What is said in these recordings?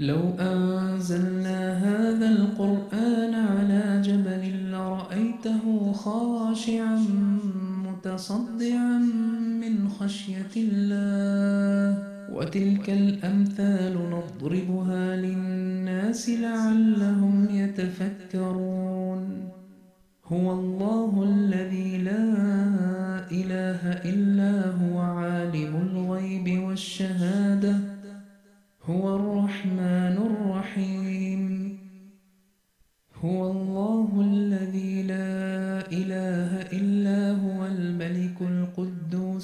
لو أنزلنا هذا القرآن على جبل لرأيته خاشعا متصدعا من خشية الله وتلك الأمثال نضربها للناس لعلهم يتفكرون هو الله الذي لا إله إلا هو عالم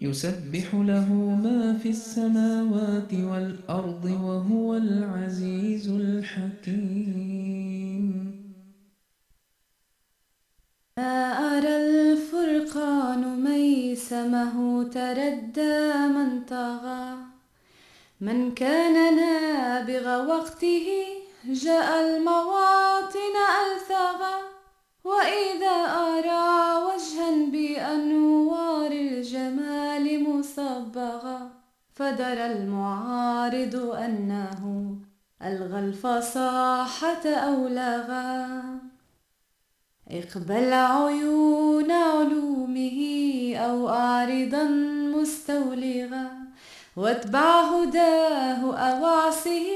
يسبح له ما في السماوات والأرض وهو العزيز الحكيم ما أرى الفرقان ميسمه تردى من طغى من كان نابغ وقته جاء المواطن ألثغى وإذا أرى وجها بأنوار الجمال مصبغا فدر المعارض أنه ألغى الفصاحة أو لغى اقبل عيون علومه أو أعرضا مستولغا واتبع هداه أو عصه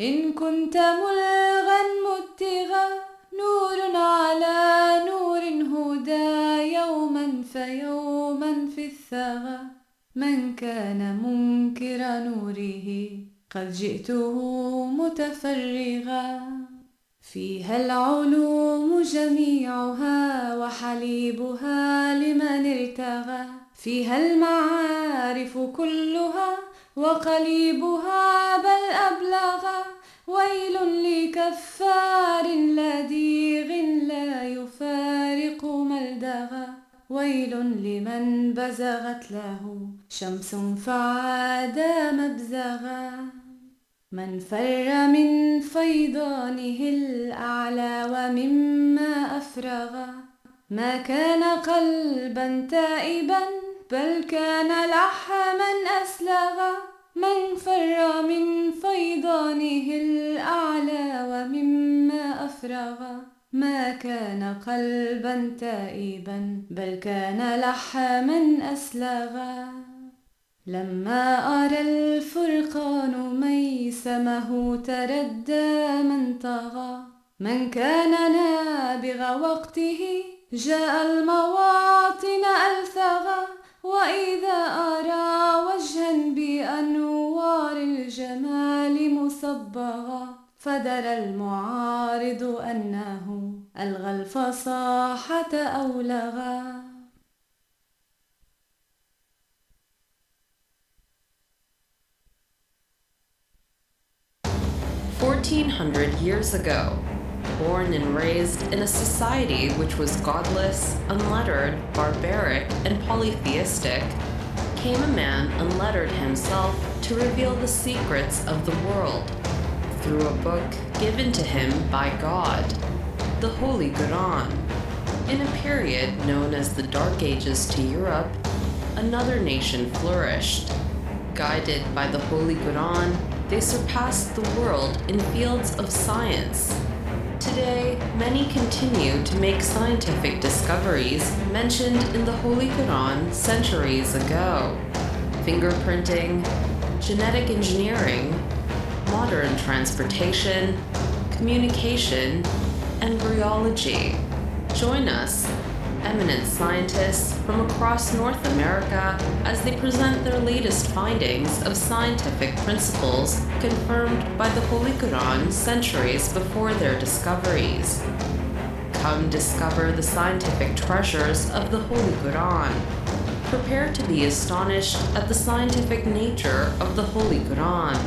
إن كنت ملغا متغا نور على نور هدى يوما فيوما في الثغى من كان منكر نوره قد جئته متفرغا فيها العلوم جميعها وحليبها لمن ارتغى فيها المعارف كلها وقليبها بل أبلغا ويل لكفار لديغ لا يفارق ملدغا ويل لمن بزغت له شمس فعاد مبزغا من فر من فيضانه الأعلى ومما أفرغا ما كان قلبا تائبا بل كان لحما أسلغا من فر من فيضانه الأعلى ومما أفرغ ما كان قلبا تائبا بل كان لحما أسلغا لما أرى الفرقان ميسمه تردى من طغى من كان نابغ وقته جاء المواطن ألثغا وإذا أرى وجها بأنوار الجمال مصبغا فدرى المعارض أنه ألغى الفصاحة أو لغى Fourteen hundred years ago. born and raised in a society which was godless, unlettered, barbaric, and polytheistic, came a man unlettered himself to reveal the secrets of the world through a book given to him by God, the Holy Quran. In a period known as the Dark Ages to Europe, another nation flourished. Guided by the Holy Quran, they surpassed the world in fields of science, Today, many continue to make scientific discoveries mentioned in the Holy Quran centuries ago. Fingerprinting, genetic engineering, modern transportation, communication, and embryology. Join us eminent scientists from across North America as they present their latest findings of scientific principles confirmed by the Holy Quran centuries before their discoveries. Come discover the scientific treasures of the Holy Quran. Prepare to be astonished at the scientific nature of the Holy Quran.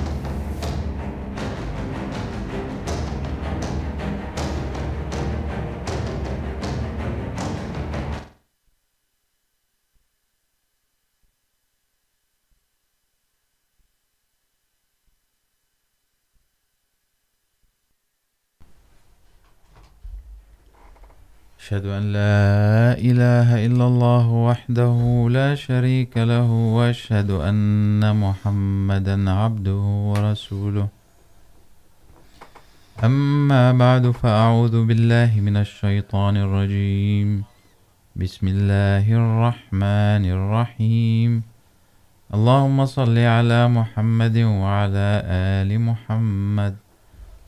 أشهد أن لا إله إلا الله وحده لا شريك له وأشهد أن محمدا عبده ورسوله أما بعد فأعوذ بالله من الشيطان الرجيم بسم الله الرحمن الرحيم اللهم صل على محمد وعلى آل محمد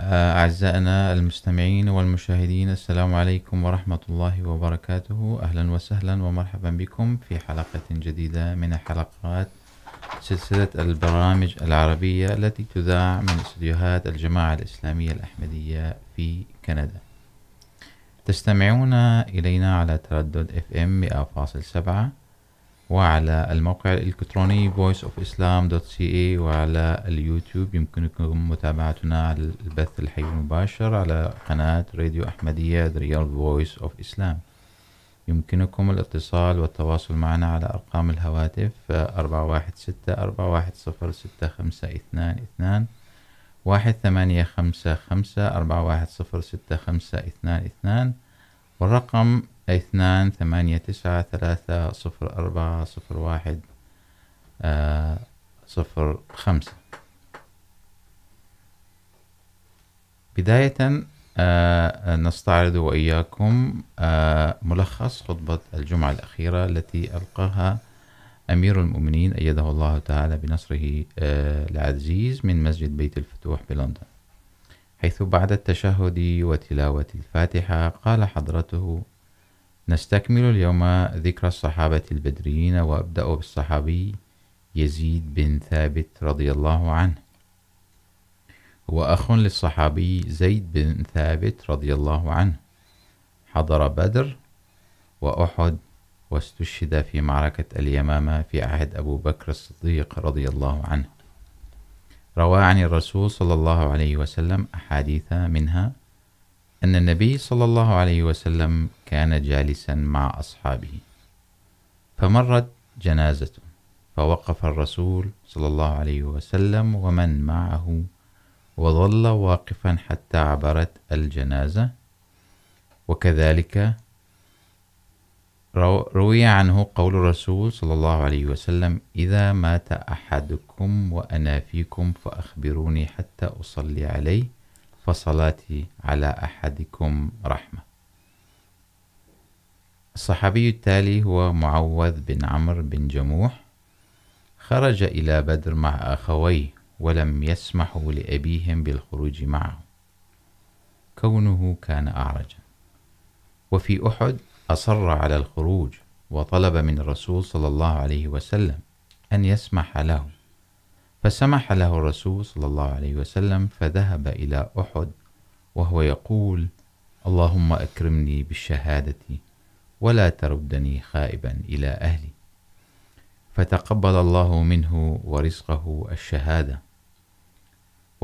أعزائنا المستمعين والمشاهدين السلام عليكم ورحمة الله وبركاته أهلا وسهلا ومرحبا بكم في حلقة جديدة من حلقات سلسلة البرامج العربية التي تذاع من استديوهات الجماعة الإسلامية الأحمدية في كندا تستمعون إلينا على تردد FM 107 وعلى الموقع الإلكتروني voiceofislam.ca وعلى اليوتيوب يمكنكم متابعتنا على البث الحي المباشر على قناة radio Ahmadiyya The Real Voice of Islam يمكنكم الاتصال والتواصل معنا على أرقام الهواتف 416-410-6522 185-410-6522 والرقم اثنان ثمانية تسعة ثلاثة صفر أربعة صفر واحد صفر خمسة بداية نستعرض وإياكم ملخص خطبة الجمعة الأخيرة التي ألقاها أمير المؤمنين أيده الله تعالى بنصره العزيز من مسجد بيت الفتوح بلندن حيث بعد التشهد وتلاوة الفاتحة قال حضرته نستكمل اليوم ذكر الصحابة البدريين وأبدأ بالصحابي يزيد بن ثابت رضي الله عنه هو أخ للصحابي زيد بن ثابت رضي الله عنه حضر بدر وأحد واستشهد في معركة اليمامة في عهد أبو بكر الصديق رضي الله عنه روى عن الرسول صلى الله عليه وسلم أحاديث منها النبي صلى الله عليه وسلم كان جالسا مع أصحابه فمرت جنازة فوقف الرسول صلى الله عليه وسلم ومن معه وظل واقفا حتى عبرت وكذلك روي عنه قول الرسول صلى الله عليه وسلم إذا مات أحدكم وأنا فيكم فأخبروني حتى أصلي عليه فصلاتي على أحدكم رحمة الصحابي التالي هو معوذ بن عمرو بن جموح خرج إلى بدر مع أخويه ولم يسمحوا لأبيهم بالخروج معه كونه كان أعرجا وفي أحد أصر على الخروج وطلب من الرسول صلى الله عليه وسلم أن يسمح لهم فسمح له الرسول صلى الله عليه وسلم فذهب إلى أحد وهو يقول اللهم أكرمني بالشهادة ولا تردني خائبا إلى أهلي فتقبل الله منه ورزقه الشهادة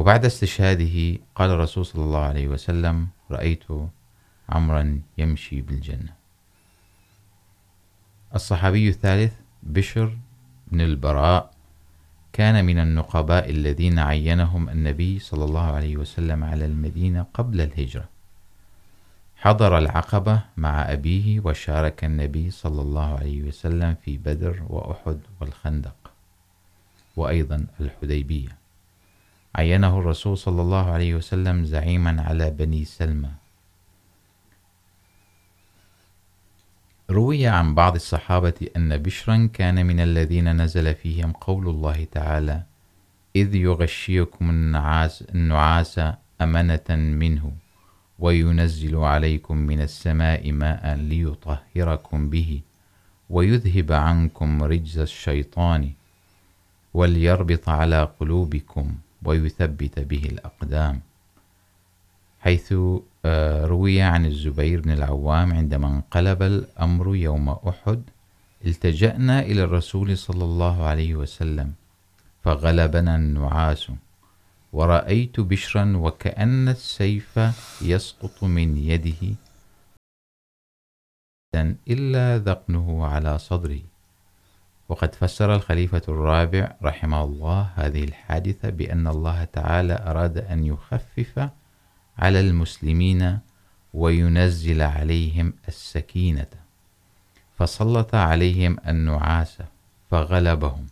وبعد استشهاده قال الرسول صلى الله عليه وسلم رأيت عمرا يمشي بالجنة الصحابي الثالث بشر بن البراء كان من النقباء الذين عينهم النبي صلى الله عليه وسلم على المدينة قبل الهجرة حضر العقبة مع أبيه وشارك النبي صلى الله عليه وسلم في بدر وأحد والخندق وأيضا الحديبية عينه الرسول صلى الله عليه وسلم زعيما على بني سلمة روي عن بعض الصحابة أن بشرا كان من الذين نزل فيهم قول الله تعالى إذ يغشيكم النعاس النعاس أمنة منه وينزل عليكم من السماء ماء ليطهركم به ويذهب عنكم رجز الشيطان وليربط على قلوبكم ويثبت به الأقدام حيث روي عن الزبير بن العوام عندما انقلب الأمر يوم أحد التجأنا إلى الرسول صلى الله عليه وسلم فغلبنا النعاس ورأيت بشرا وكأن السيف يسقط من يده إلا ذقنه على صدري وقد فسر الخليفة الرابع رحمه الله هذه الحادثة بأن الله تعالى أراد أن يخفف على المسلمين وينزل عليهم السكينة فسلط عليهم النعاس فغلبهم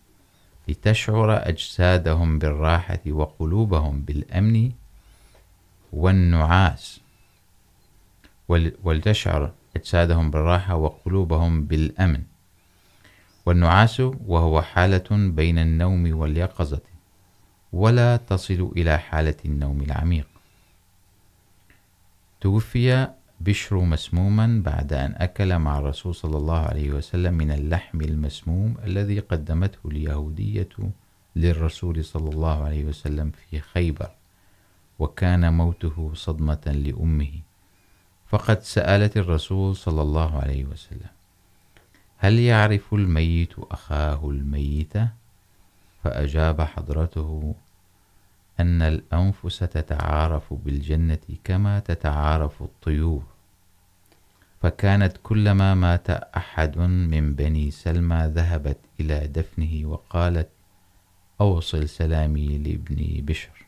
لتشعر أجسادهم بالراحة وقلوبهم بالأمن والنعاس ولتشعر أجسادهم بالراحة وقلوبهم بالأمن والنعاس وهو حالة بين النوم واليقظة ولا تصل إلى حالة النوم العميق توفي بشر مسموما بعد أن أكل مع الرسول صلى الله عليه وسلم من اللحم المسموم الذي قدمته اليهودية للرسول صلى الله عليه وسلم في خيبر وكان موته صدمة لأمه فقد سألت الرسول صلى الله عليه وسلم هل يعرف الميت أخاه الميت؟ فأجاب حضرته أن الأنفس تتعارف بالجنة كما تتعارف الطيور فكانت كلما مات أحد من بني سلمى ذهبت إلى دفنه وقالت أوصل سلامي لابني بشر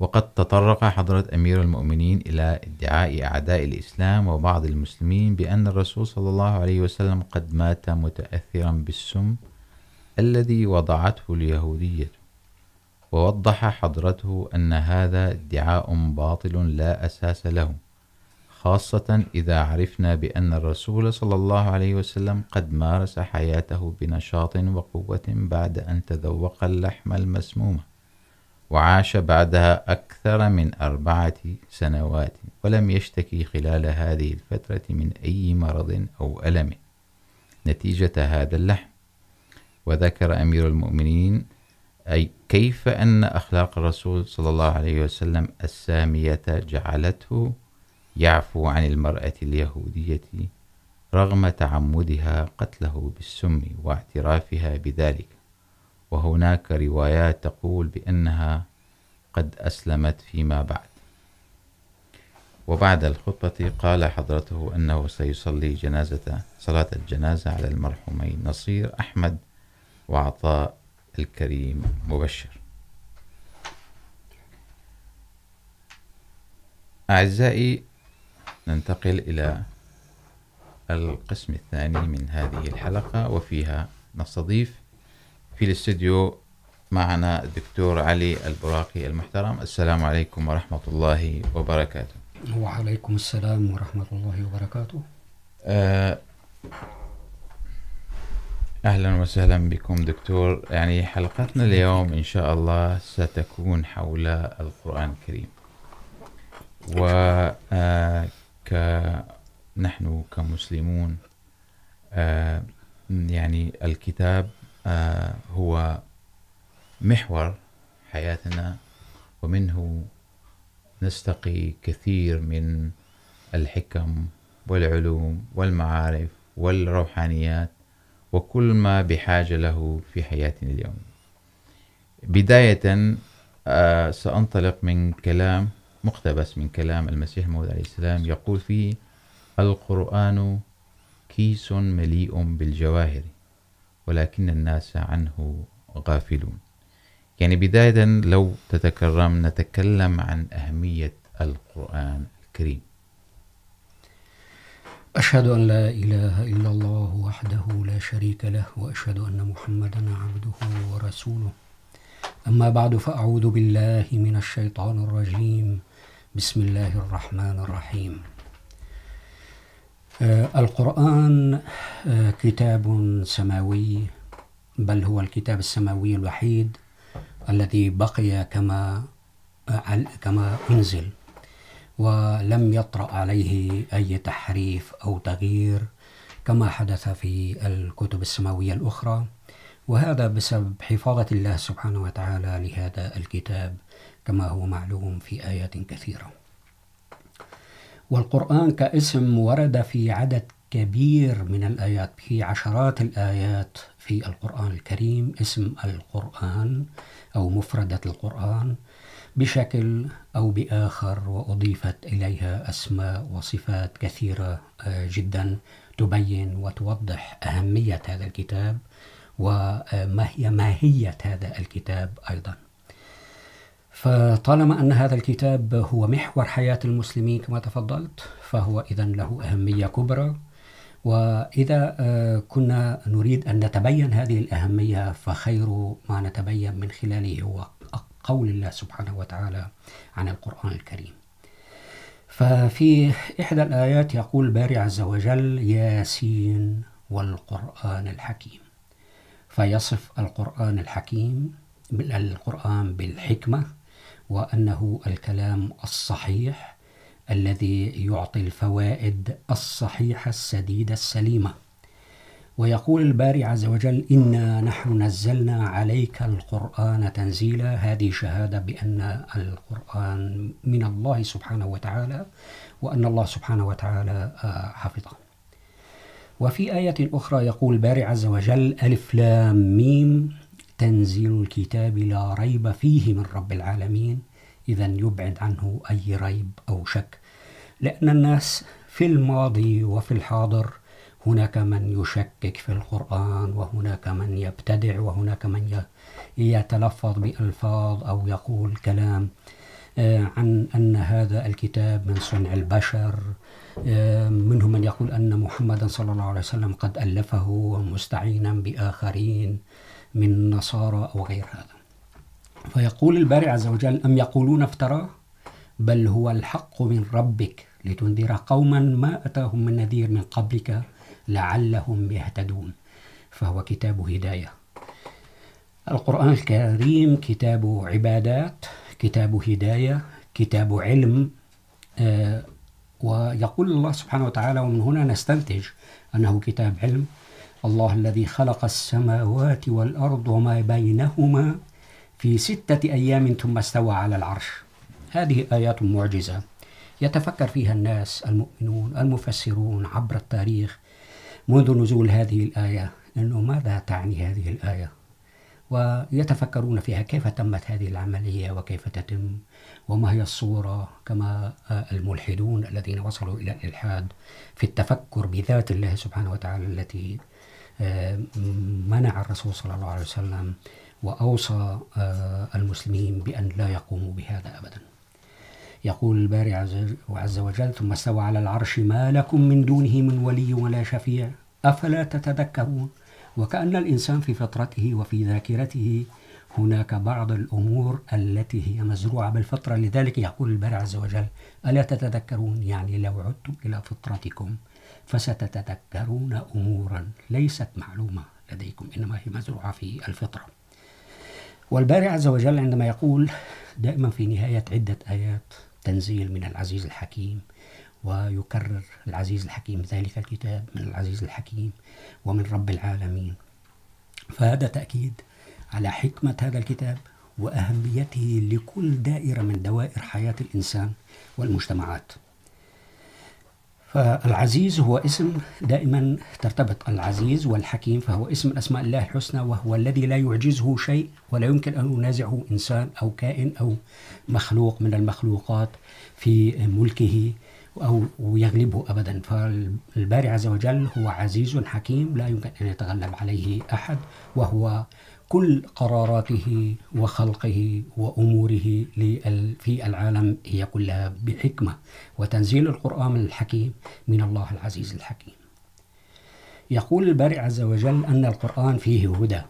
وقد تطرق حضرة أمير المؤمنين إلى ادعاء أعداء الإسلام وبعض المسلمين بأن الرسول صلى الله عليه وسلم قد مات متأثرا بالسم الذي وضعته اليهودية ووضح حضرته أن هذا ادعاء باطل لا أساس له خاصة إذا عرفنا بأن الرسول صلى الله عليه وسلم قد مارس حياته بنشاط وقوة بعد أن تذوق اللحم المسمومة وعاش بعدها أكثر من أربعة سنوات ولم يشتكي خلال هذه الفترة من أي مرض أو ألم نتيجة هذا اللحم وذكر أمير المؤمنين أي كيف أن أخلاق الرسول صلى الله عليه وسلم السامية جعلته يعفو عن المرأة اليهودية رغم تعمدها قتله بالسم واعترافها بذلك وهناك روايات تقول بأنها قد أسلمت فيما بعد وبعد الخطبة قال حضرته أنه سيصلي جنازة صلاة الجنازة على المرحومين نصير أحمد وعطاء الكريم مبشر أعزائي ننتقل إلى القسم الثاني من هذه الحلقة وفيها نستضيف في الاستديو معنا الدكتور علي البراقي المحترم السلام عليكم ورحمة الله وبركاته وعليكم السلام ورحمة الله وبركاته وسهلا بكم دكتور يعني حلقتنا اليوم ان شاء الله ستكون حول القرآن الكريم و نحن كمسلمون يعني الكتاب هو محور حياتنا ومنه نستقي كثير من الحكم والعلوم والمعارف والروحانيات وكل ما بحاجة له في حياتنا اليوم بداية سأنطلق من كلام مقتبس من كلام المسيح الموعود عليه السلام يقول فيه القرآن كيس مليء بالجواهر ولكن الناس عنه غافلون يعني بداية لو تتكرم نتكلم عن أهمية القرآن الكريم أشهد أن لا إله إلا الله وحده لا شريك له وأشهد أن محمدا عبده ورسوله أما بعد فأعوذ بالله من الشيطان الرجيم بسم الله الرحمن الرحيم القرآن كتاب سماوي بل هو الكتاب السماوي الوحيد الذي بقي كما كما أنزل ولم يطرأ عليه أي تحريف أو تغيير كما حدث في الكتب السماوية الأخرى وهذا بسبب حفاظة الله سبحانه وتعالى لهذا الكتاب كما هو معلوم في آيات كثيرة والقرآن كاسم ورد في عدد كبير من الآيات في عشرات الآيات في القرآن الكريم اسم القرآن أو مفردة القرآن بشكل أو بآخر وأضيفت إليها أسماء وصفات كثيرة جدا تبين وتوضح أهمية هذا الكتاب وما هي ماهية هذا الكتاب أيضا فطالما أن هذا الكتاب هو محور حياة المسلمين كما تفضلت فهو إذا له أهمية كبرى وإذا كنا نريد أن نتبين هذه الأهمية فخير ما نتبين من خلاله هو قول الله سبحانه وتعالى عن القرآن الكريم ففي إحدى الآيات يقول بارع عز وجل ياسين والقرآن الحكيم فيصف القرآن الحكيم القرآن بالحكمة وأنه الكلام الصحيح الذي يعطي الفوائد الصحيحة السديدة السليمة ويقول الباري عز وجل إنا نحن نزلنا عليك القرآن تنزيلا هذه شهادة بأن القرآن من الله سبحانه وتعالى وأن الله سبحانه وتعالى حفظه وفي آية أخرى يقول الباري عز وجل ألف لام ميم تنزيل الكتاب لا ريب فيه من رب العالمين إذا يبعد عنه أي ريب أو شك لأن الناس في الماضي وفي الحاضر هناك من يشكك في القرآن وهناك من يبتدع وهناك من يتلفظ بألفاظ أو يقول كلام عن أن هذا الكتاب من صنع البشر منهم من يقول أن محمدا صلى الله عليه وسلم قد ألفه مستعينا بآخرين من نصارى أو غير هذا فيقول البارع عز وجل أم يقولون افترى بل هو الحق من ربك لتنذر قوما ما أتاهم من نذير من قبلك لعلهم يهتدون فهو كتاب هداية القرآن الكريم كتاب عبادات كتاب هداية كتاب علم ويقول الله سبحانه وتعالى ومن هنا نستنتج أنه كتاب علم الله الذي خلق السماوات والأرض وما بينهما في ستة أيام ثم استوى على العرش هذه آيات معجزة يتفكر فيها الناس المؤمنون المفسرون عبر التاريخ منذ نزول هذه الآية أنه ماذا تعني هذه الآية ويتفكرون فيها كيف تمت هذه العملية وكيف تتم وما هي الصورة كما الملحدون الذين وصلوا إلى الإلحاد في التفكر بذات الله سبحانه وتعالى التي منع الرسول صلى الله عليه وسلم وأوصى المسلمين بأن لا يقوموا بهذا أبداً يقول الباري عز وجل ثم استوى على العرش ما لكم من دونه من ولي ولا شفيع أفلا تتذكرون وكأن الإنسان في فطرته وفي ذاكرته هناك بعض الأمور التي هي مزروعة بالفطرة لذلك يقول الباري عز وجل ألا تتذكرون يعني لو عدتم إلى فطرتكم فستتذكرون أمورا ليست معلومة لديكم إنما هي مزروعة في الفطرة والباري عز وجل عندما يقول دائما في نهاية عدة آيات تنزيل من العزيز الحكيم ويكرر العزيز الحكيم ذلك الكتاب من العزيز الحكيم ومن رب العالمين فهذا تأكيد على حكمة هذا الكتاب وأهميته لكل دائرة من دوائر حياة الإنسان والمجتمعات فالعزيز هو اسم دائما ترتبط العزيز والحكيم فهو اسم من أسماء الله الحسنى وهو الذي لا يعجزه شيء ولا يمكن أن ينازعه إنسان أو كائن أو مخلوق من المخلوقات في ملكه أو يغلبه أبدا فالباري عز وجل هو عزيز حكيم لا يمكن أن يتغلب عليه أحد وهو كل قراراته وخلقه وأموره في العالم هي كلها بحكمة وتنزيل القرآن الحكيم من الله العزيز الحكيم يقول البارع عز وجل أن القرآن فيه هدى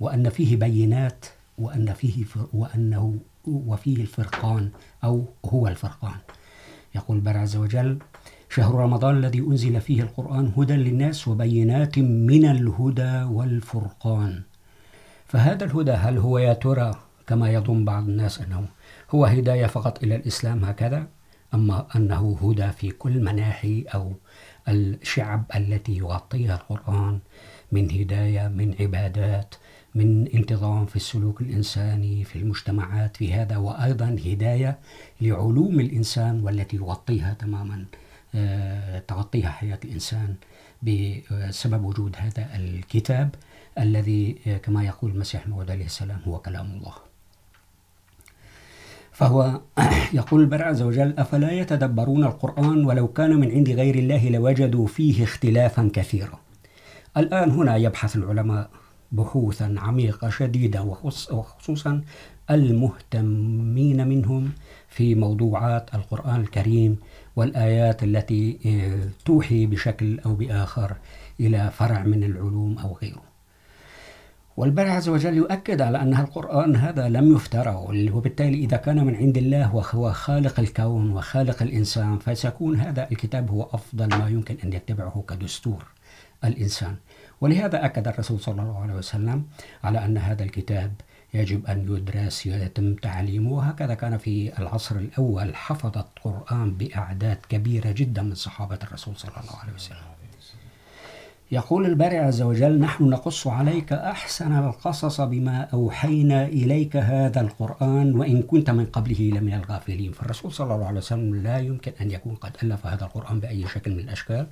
وأن فيه بينات وأن فيه وأنه وفيه الفرقان أو هو الفرقان يقول البارع عز وجل شهر رمضان الذي أنزل فيه القرآن هدى للناس وبينات من الهدى والفرقان فهذا الهدى هل هو يا ترى كما يظن بعض الناس أنه هو هداية فقط إلى الإسلام هكذا أما أنه هدى في كل مناحي أو الشعب التي يغطيها القرآن من هداية من عبادات من انتظام في السلوك الإنساني في المجتمعات في هذا وأيضا هداية لعلوم الإنسان والتي يغطيها تماما تغطيها حياة الإنسان بسبب وجود هذا الكتاب الذي كما يقول المسيح موعود عليه السلام هو كلام الله فهو يقول البر عز وجل أفلا يتدبرون القرآن ولو كان من عند غير الله لوجدوا فيه اختلافا كثيرا الآن هنا يبحث العلماء بحوثا عميقة شديدة وخصوصا المهتمين منهم في موضوعات القرآن الكريم والآيات التي توحي بشكل أو بآخر إلى فرع من العلوم أو غيره والبر عز وجل يؤكد على أن القرآن هذا لم يفترع وبالتالي إذا كان من عند الله وهو خالق الكون وخالق الإنسان فسيكون هذا الكتاب هو أفضل ما يمكن أن يتبعه كدستور الإنسان ولهذا أكد الرسول صلى الله عليه وسلم على أن هذا الكتاب يجب أن يدرس ويتم تعليمه وهكذا كان في العصر الأول حفظ القرآن بأعداد كبيرة جدا من صحابة الرسول صلى الله عليه وسلم يقول الباري عز وجل نحن نقص عليك أحسن القصص بما أوحينا إليك هذا القرآن وإن كنت من قبله لمن الغافلين فالرسول صلى الله عليه وسلم لا يمكن أن يكون قد ألف هذا القرآن بأي شكل من الأشكال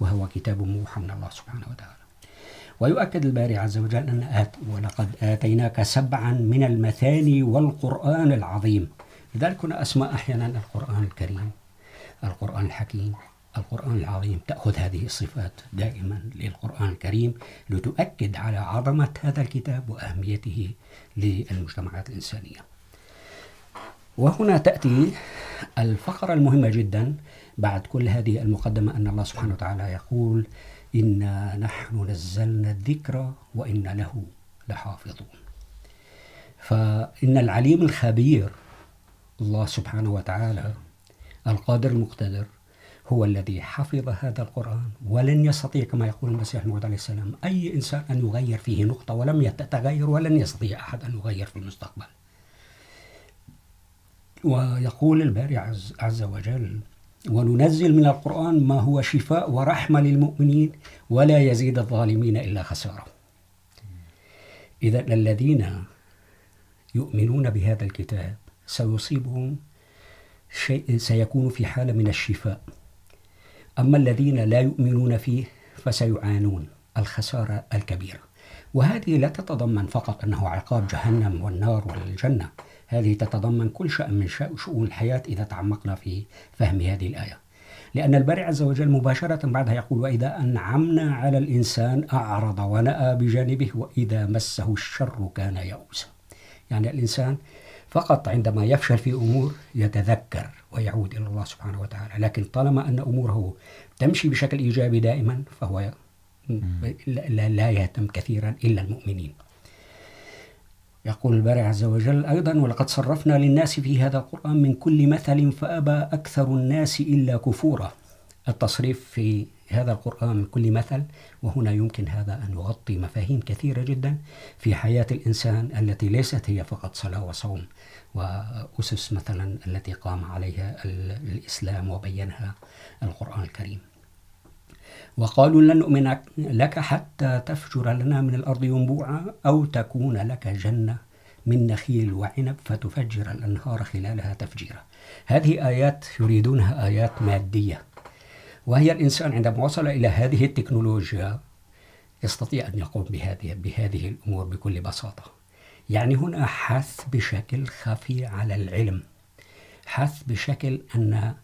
وهو كتاب موحى من الله سبحانه وتعالى ويؤكد الباري عز وجل أن آت ولقد آتيناك سبعا من المثاني والقرآن العظيم لذلك هنا أسماء أحيانا القرآن الكريم القرآن الحكيم القرآن العظيم تأخذ هذه الصفات دائما للقرآن الكريم لتؤكد على عظمة هذا الكتاب وأهميته للمجتمعات الإنسانية وهنا تأتي الفقرة المهمة جدا بعد كل هذه المقدمة أن الله سبحانه وتعالى يقول إنا نحن نزلنا الذكر وإن له لحافظون فإن العليم الخبير الله سبحانه وتعالى القادر المقتدر هو الذي حفظ هذا القرآن ولن يستطيع كما يقول المسيح الموعود عليه السلام أي إنسان أن يغير فيه نقطة ولم يتغير ولن يستطيع أحد أن يغير في المستقبل ويقول الباري عز, عز وجل وننزل من القرآن ما هو شفاء ورحمة للمؤمنين ولا يزيد الظالمين إلا خسارة إذا الذين يؤمنون بهذا الكتاب سيصيبهم شيء سيكون في حالة من الشفاء أما الذين لا يؤمنون فيه فسيعانون الخسارة الكبيرة وهذه لا تتضمن فقط أنه عقاب جهنم والنار والجنة هذه تتضمن كل شيء من شؤون الحياة إذا تعمقنا في فهم هذه الآية لأن الباري عز وجل مباشرة بعدها يقول وإذا أنعمنا على الإنسان أعرض ونأى بجانبه وإذا مسه الشر كان يئوسا يعني الإنسان فقط عندما يفشل في أمور يتذكر ويعود إلى الله سبحانه وتعالى لكن طالما أن أموره تمشي بشكل إيجابي دائما فهو لا, لا يهتم كثيرا إلا المؤمنين يقول البارع عز وجل أيضا ولقد صرفنا للناس في هذا القرآن من كل مثل فأبى أكثر الناس إلا كفورا التصريف في هذا القرآن من كل مثل وهنا يمكن هذا أن يغطي مفاهيم كثيرة جدا في حياة الإنسان التي ليست هي فقط صلاة وصوم وأسس مثلا التي قام عليها الإسلام وبينها القرآن الكريم وقالوا لن نؤمن لك حتى تفجر لنا من الأرض ينبوعا أو تكون لك جنة من نخيل وعنب فتفجر الأنهار خلالها تفجيرا هذه آيات يريدونها آيات مادية وهي الإنسان عندما وصل إلى هذه التكنولوجيا يستطيع أن يقوم بهذه, بهذه الأمور بكل بساطة يعني هنا حث بشكل خفي على العلم حث بشكل أن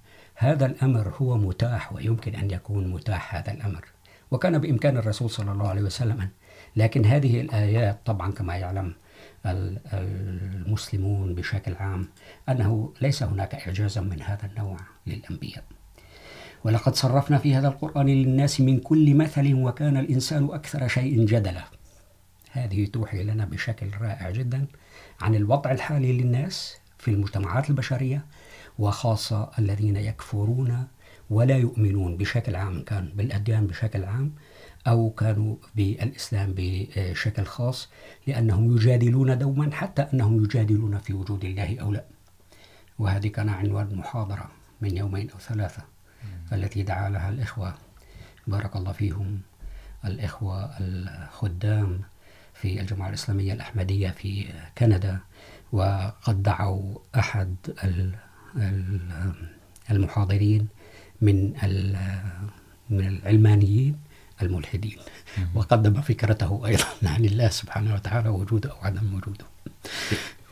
هذا الأمر هو متاح ويمكن أن يكون متاح هذا الأمر وكان بإمكان الرسول صلى الله عليه وسلم لكن هذه الآيات طبعا كما يعلم المسلمون بشكل عام أنه ليس هناك إعجازا من هذا النوع للأنبياء ولقد صرفنا في هذا القرآن للناس من كل مثل وكان الإنسان أكثر شيء جدلا هذه توحي لنا بشكل رائع جدا عن الوضع الحالي للناس في المجتمعات البشرية وخاصة الذين يكفرون ولا يؤمنون بشكل عام كان بالأديان بشكل عام أو كانوا بالإسلام بشكل خاص لأنهم يجادلون دوما حتى أنهم يجادلون في وجود الله أو لا وهذه كان عنوان محاضرة من يومين أو ثلاثة التي دعا لها الإخوة بارك الله فيهم الإخوة الخدام في الجماعة الإسلامية الأحمدية في كندا وقد دعوا أحد المحاضرين من من العلمانيين الملحدين وقدم فكرته أيضا عن الله سبحانه وتعالى وجوده أو عدم وجوده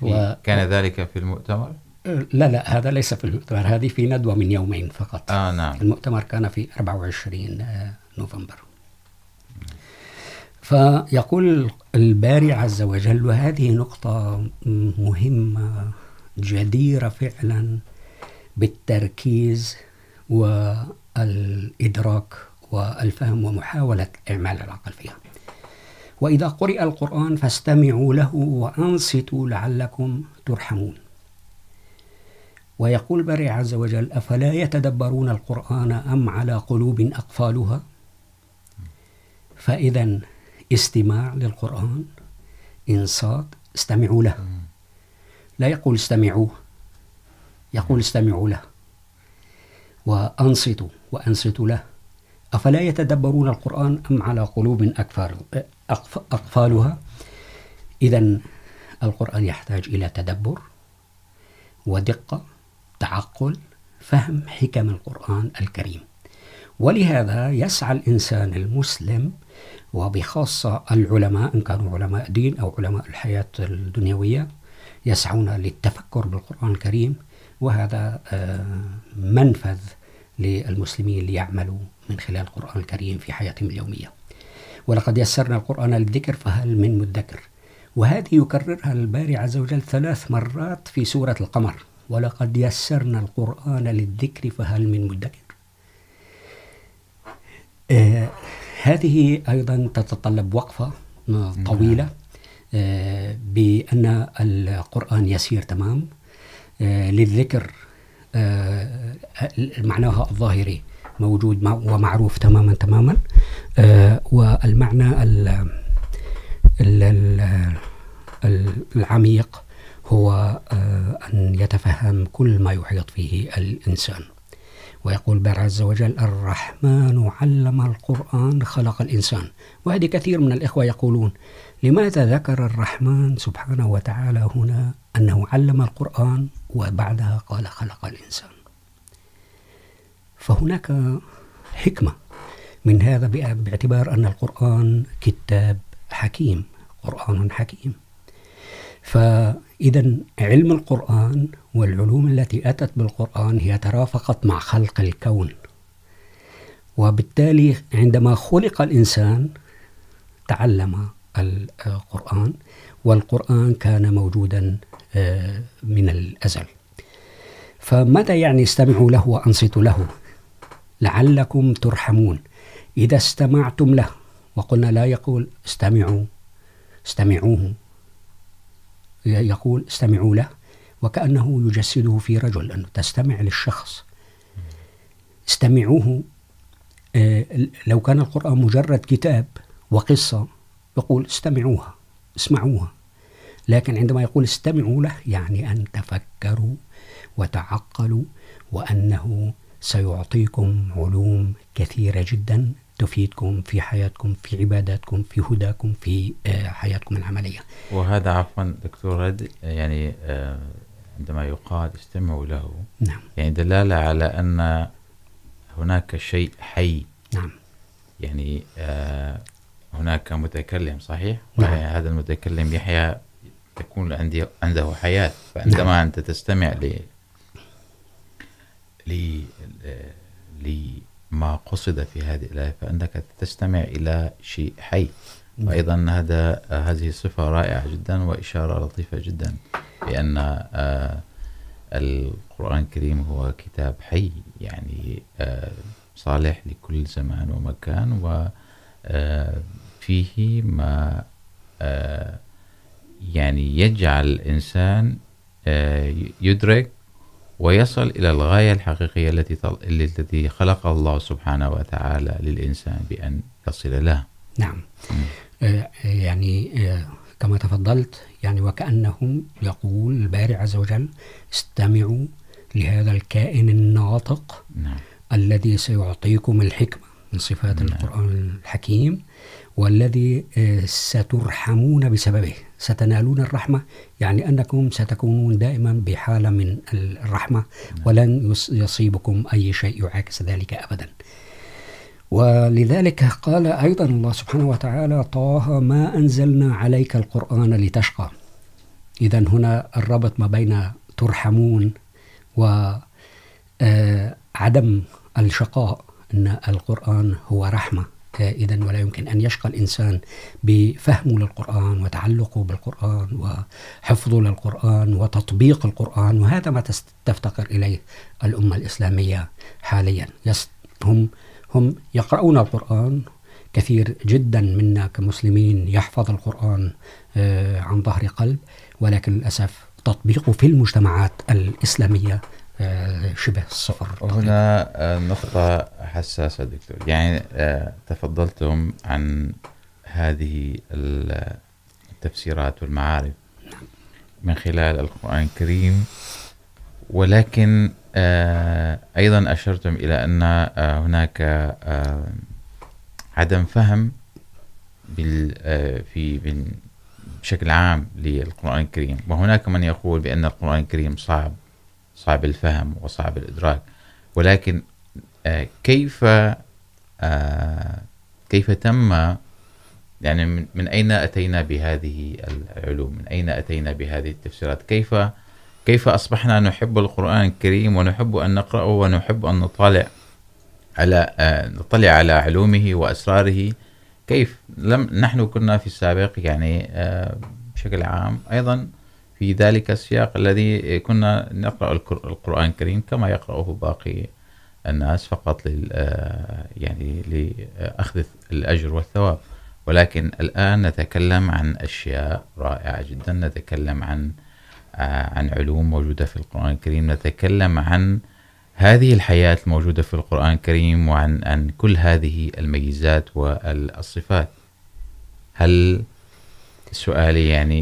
و... كان ذلك في المؤتمر؟ لا لا هذا ليس في المؤتمر هذه في ندوة من يومين فقط آه نعم. المؤتمر كان في 24 نوفمبر فيقول الباري عز وجل وهذه نقطة مهمة جديرة فعلا بالتركيز والإدراك والفهم ومحاولة إعمال العقل فيها وإذا قرئ القرآن فاستمعوا له وأنصتوا لعلكم ترحمون ويقول بري عز وجل أفلا يتدبرون القرآن أم على قلوب أقفالها فإذا استماع للقرآن انصات استمعوا له لا يقول استمعوه يقول استمعوا له وأنصتوا وأنصتوا له أفلا يتدبرون القرآن أم على قلوب أكفال أقفالها إذا القرآن يحتاج إلى تدبر ودقة تعقل فهم حكم القرآن الكريم ولهذا يسعى الإنسان المسلم وبخاصة العلماء إن كانوا علماء دين أو علماء الحياة الدنيوية يسعون للتفكر بالقرآن الكريم وهذا منفذ للمسلمين ليعملوا من خلال القرآن الكريم في حياتهم اليومية ولقد يسرنا القرآن للذكر فهل من مدكر وهذه يكررها الباري عز وجل ثلاث مرات في سورة القمر ولقد يسرنا القرآن للذكر فهل من مدكر هذه أيضا تتطلب وقفة طويلة بأن القرآن يسير تمام للذكر معناها الظاهري موجود ومعروف تماما تماما والمعنى العميق هو أن يتفهم كل ما يحيط فيه الإنسان ويقول بار عز وجل الرحمن علم القرآن خلق الإنسان وهذه كثير من الإخوة يقولون لماذا ذكر الرحمن سبحانه وتعالى هنا أنه علم القرآن وبعدها قال خلق الإنسان فهناك حكمة من هذا باعتبار أن القرآن كتاب حكيم قرآن حكيم ف إذا علم القرآن والعلوم التي أتت بالقرآن هي ترافقت مع خلق الكون وبالتالي عندما خلق الإنسان تعلم القرآن والقرآن كان موجودا من الأزل فماذا يعني استمعوا له وأنصتوا له لعلكم ترحمون إذا استمعتم له وقلنا لا يقول استمعوا استمعوه يقول استمعوا له وكأنه يجسده في رجل أنه تستمع للشخص استمعوه لو كان القرآن مجرد كتاب وقصة يقول استمعوها اسمعوها لكن عندما يقول استمعوا له يعني أن تفكروا وتعقلوا وأنه سيعطيكم علوم كثيرة جدا تفيدكم في حياتكم في عباداتكم في هداكم في حياتكم العملية وهذا عفوا دكتور هادي يعني یعنی، عندما يقال استمعوا له نعم. يعني یعنی دلالة على أن هناك شيء حي نعم يعني یعنی، هناك متكلم صحيح نعم. هذا المتكلم يحيى تكون عندي عنده حياة فعندما نعم. أنت تستمع ل لي... لي... لي... ما قصد في هذه الآية فأنك تستمع إلى شيء حي وأيضا هذا هذه صفة رائعة جدا وإشارة لطيفة جدا بأن القرآن الكريم هو كتاب حي يعني صالح لكل زمان ومكان وفيه ما يعني يجعل الإنسان يدرك ويصل إلى الغاية الحقيقية التي التي خلق الله سبحانه وتعالى للإنسان بأن يصل لها نعم م. يعني كما تفضلت يعني وكأنهم يقول البارع عز وجل استمعوا لهذا الكائن الناطق نعم. الذي سيعطيكم الحكمة من صفات نعم. القرآن الحكيم والذي سترحمون بسببه ستنالون الرحمة يعني أنكم ستكونون دائما بحالة من الرحمة ولن يصيبكم أي شيء يعاكس ذلك أبدا ولذلك قال أيضا الله سبحانه وتعالى طه ما أنزلنا عليك القرآن لتشقى إذا هنا الربط ما بين ترحمون وعدم الشقاء أن القرآن هو رحمة إذا ولا يمكن أن يشقى الإنسان بفهمه للقرآن وتعلقه بالقرآن وحفظه للقرآن وتطبيق القرآن وهذا ما تفتقر إليه الأمة الإسلامية حاليا هم هم يقرؤون القرآن كثير جدا منا كمسلمين يحفظ القرآن عن ظهر قلب ولكن للأسف تطبيقه في المجتمعات الإسلامية شبه الصفر هنا نقطة حساسة دكتور يعني تفضلتم عن هذه التفسيرات والمعارف من خلال القرآن الكريم ولكن أيضا أشرتم إلى أن هناك عدم فهم في بشكل عام للقرآن الكريم وهناك من يقول بأن القرآن الكريم صعب صعب الفهم وصعب الإدراك ولكن كيف كيف تم يعني من أين أتينا بهذه العلوم من أين أتينا بهذه التفسيرات كيف كيف أصبحنا نحب القرآن الكريم ونحب أن نقرأه ونحب أن نطالع على نطلع على علومه وأسراره كيف لم نحن كنا في السابق يعني بشكل عام أيضا في ذلك السياق الذي كنا نقرأ القرآن الكريم كما يقرأه باقي الناس فقط لل يعني لأخذ الأجر والثواب ولكن الآن نتكلم عن أشياء رائعة جدا نتكلم عن عن علوم موجودة في القرآن الكريم نتكلم عن هذه الحياة الموجودة في القرآن الكريم وعن عن كل هذه الميزات والصفات هل سؤالي يعني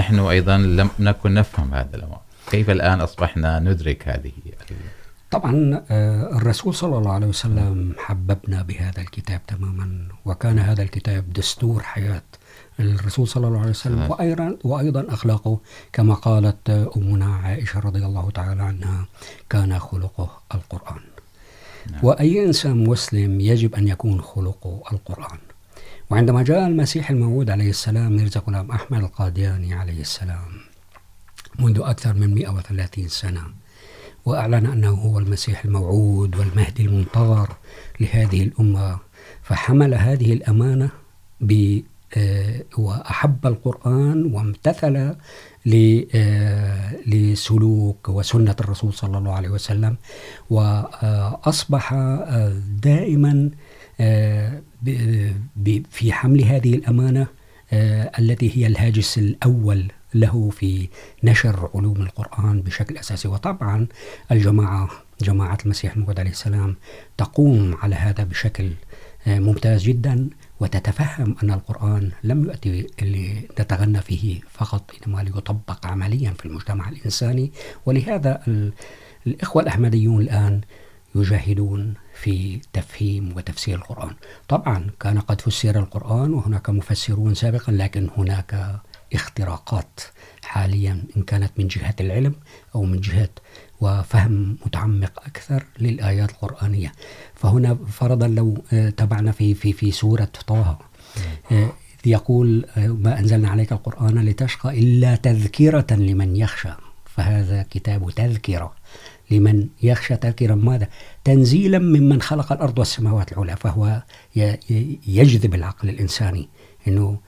نحن أيضا لم نكن نفهم هذا الأمر كيف الآن أصبحنا ندرك هذه طبعا الرسول صلى الله عليه وسلم حببنا بهذا الكتاب تماما وكان هذا الكتاب دستور حياة الرسول صلى الله عليه وسلم وأيضا, وأيضا أخلاقه كما قالت أمنا عائشة رضي الله تعالى عنها كان خلقه القرآن وأي إنسان مسلم يجب أن يكون خلقه القرآن وعندما جاء المسيح الموعود عليه السلام ميرزا غلام أحمد القادياني عليه السلام منذ أكثر من 130 سنة وأعلن أنه هو المسيح الموعود والمهدي المنتظر لهذه الأمة فحمل هذه الأمانة ب وأحب القرآن وامتثل لسلوك وسنة الرسول صلى الله عليه وسلم وأصبح دائماً في حمل هذه الأمانة التي هي الهاجس الأول له في نشر علوم القرآن بشكل أساسي وطبعا الجماعة جماعة المسيح الموعود عليه السلام تقوم على هذا بشكل ممتاز جدا وتتفهم أن القرآن لم يأتي لتتغنى فيه فقط إنما ليطبق عمليا في المجتمع الإنساني ولهذا الإخوة الأحمديون الآن يجاهدون في تفهيم وتفسير القرآن طبعا كان قد فسر القرآن وهناك مفسرون سابقا لكن هناك اختراقات حاليا إن كانت من جهة العلم أو من جهة وفهم متعمق أكثر للآيات القرآنية فهنا فرضا لو تبعنا في, في, في سورة طه يقول ما أنزلنا عليك القرآن لتشقى إلا تذكرة لمن يخشى فهذا كتاب تذكرة لمن يخشى تغيرا ماذا تنزيلا ممن خلق الأرض والسماوات العلى فهو يجذب العقل الإنساني أنه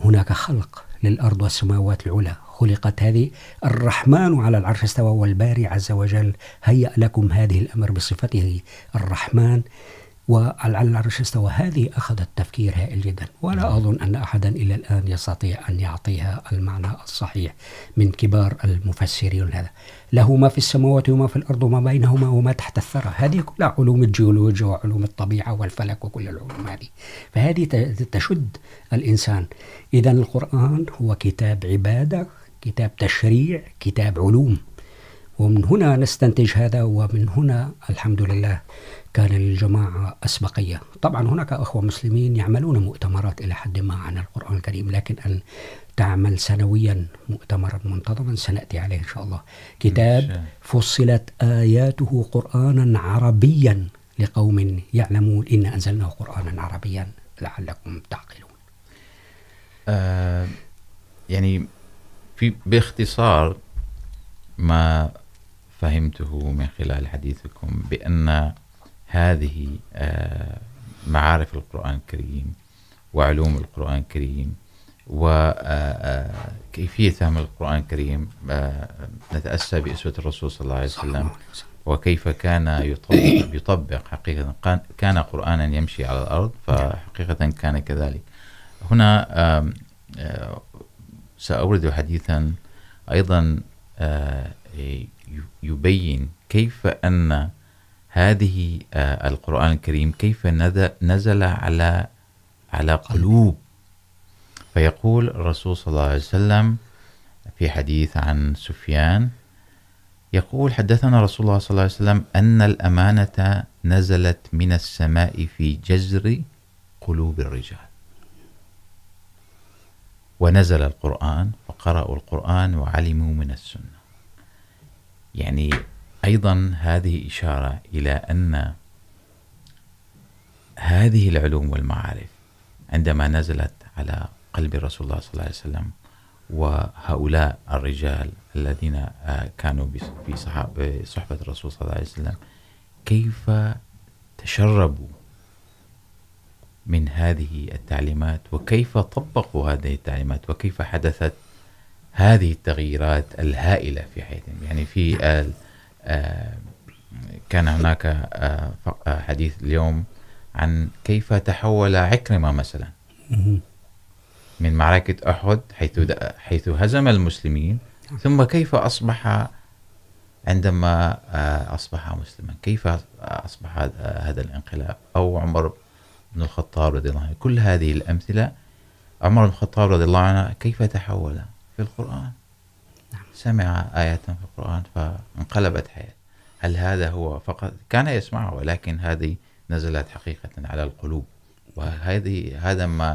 هناك خلق للأرض والسماوات العلى خلقت هذه الرحمن على العرش استوى والباري عز وجل هيأ لكم هذه الأمر بصفته الرحمن ولعل روشستا وهذه أخذت تفكير هائل جدا ولا أظن أن أحدا إلى الآن يستطيع أن يعطيها المعنى الصحيح من كبار المفسرين هذا له ما في السماوات وما في الأرض وما بينهما وما تحت الثرى هذه كلها علوم الجيولوجيا وعلوم الطبيعة والفلك وكل العلوم هذه فهذه تشد الإنسان إذا القرآن هو كتاب عبادة كتاب تشريع كتاب علوم ومن هنا نستنتج هذا ومن هنا الحمد لله كان للجماعة أسبقية طبعا هناك أخوة مسلمين يعملون مؤتمرات إلى حد ما عن القرآن الكريم لكن أن تعمل سنويا مؤتمرا منتظما سنأتي عليه إن شاء الله كتاب فصلت آياته قرآنا عربيا لقوم يعلمون إن أنزلناه قرآنا عربيا لعلكم تعقلون آه يعني في باختصار ما فهمته من خلال حديثكم بأن هذه معارف القرآن الكريم وعلوم القرآن الكريم وكيفية فهم القرآن الكريم نتأسى بأسوة الرسول صلى الله عليه وسلم وكيف كان يطبق, يطبق حقيقة كان قرآنا يمشي على الأرض فحقيقة كان كذلك هنا سأورد حديثا أيضا يبين كيف أن هذه القرآن الكريم كيف نزل على على قلوب فيقول الرسول صلى الله عليه وسلم في حديث عن سفيان يقول حدثنا رسول الله صلى الله عليه وسلم أن الأمانة نزلت من السماء في جزر قلوب الرجال ونزل القرآن فقرأوا القرآن وعلموا من السنة يعني أيضا هذه إشارة إلى أن هذه العلوم والمعارف عندما نزلت على قلب رسول الله صلى الله عليه وسلم وهؤلاء الرجال الذين كانوا في صحبة الرسول صلى الله عليه وسلم كيف تشربوا من هذه التعليمات وكيف طبقوا هذه التعليمات وكيف حدثت هذه التغييرات الهائلة في حياتهم يعني في كان هناك حديث اليوم عن كيف تحول عكرمة مثلا من معركة أحد حيث حيث هزم المسلمين ثم كيف أصبح عندما أصبح مسلما كيف أصبح هذا الانقلاب أو عمر بن الخطاب رضي الله عنه كل هذه الأمثلة عمر بن الخطاب رضي الله عنه كيف تحول في القرآن سمع آية في القرآن فانقلبت حياته هل هذا هو فقط كان يسمعه ولكن هذه نزلت حقيقة على القلوب وهذه هذا ما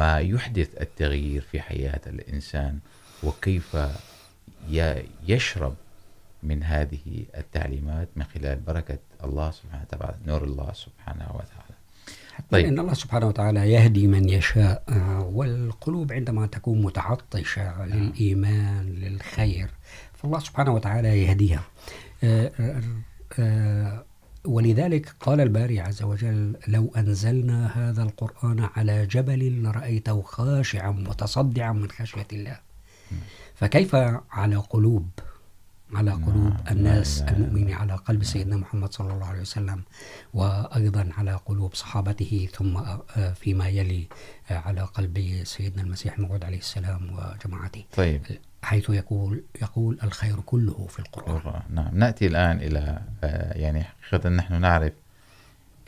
ما يحدث التغيير في حياة الإنسان وكيف يشرب من هذه التعليمات من خلال بركة الله سبحانه وتعالى نور الله سبحانه وتعالى طيب. لأن الله سبحانه وتعالى يهدي من يشاء والقلوب عندما تكون متعطشة للإيمان للخير فالله سبحانه وتعالى يهديها ولذلك قال الباري عز وجل لو أنزلنا هذا القرآن على جبل لرأيته خاشعا متصدعا من خشية الله فكيف على قلوب على قلوب الناس المؤمنين على قلب سيدنا محمد صلى الله عليه وسلم وأيضا على قلوب صحابته ثم فيما يلي على قلب سيدنا المسيح المعود عليه السلام وجماعته طيب حيث يقول يقول الخير كله في القرآن نعم نأتي الآن إلى يعني حقيقة نحن نعرف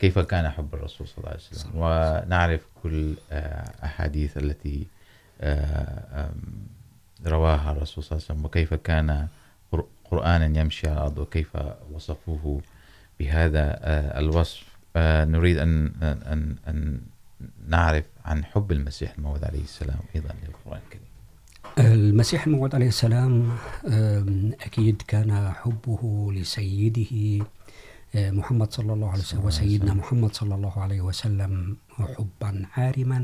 كيف كان حب الرسول صلى الله عليه وسلم ونعرف كل أحاديث التي رواها الرسول صلى الله عليه وسلم وكيف كان قرآن يمشي على الأرض وكيف وصفوه بهذا الوصف نريد أن أن أن نعرف عن حب المسيح الموعود عليه السلام أيضا للقرآن الكريم المسيح الموعود عليه السلام أكيد كان حبه لسيده محمد صلى الله عليه وسلم وسيدنا محمد صلى الله عليه وسلم حبا عارما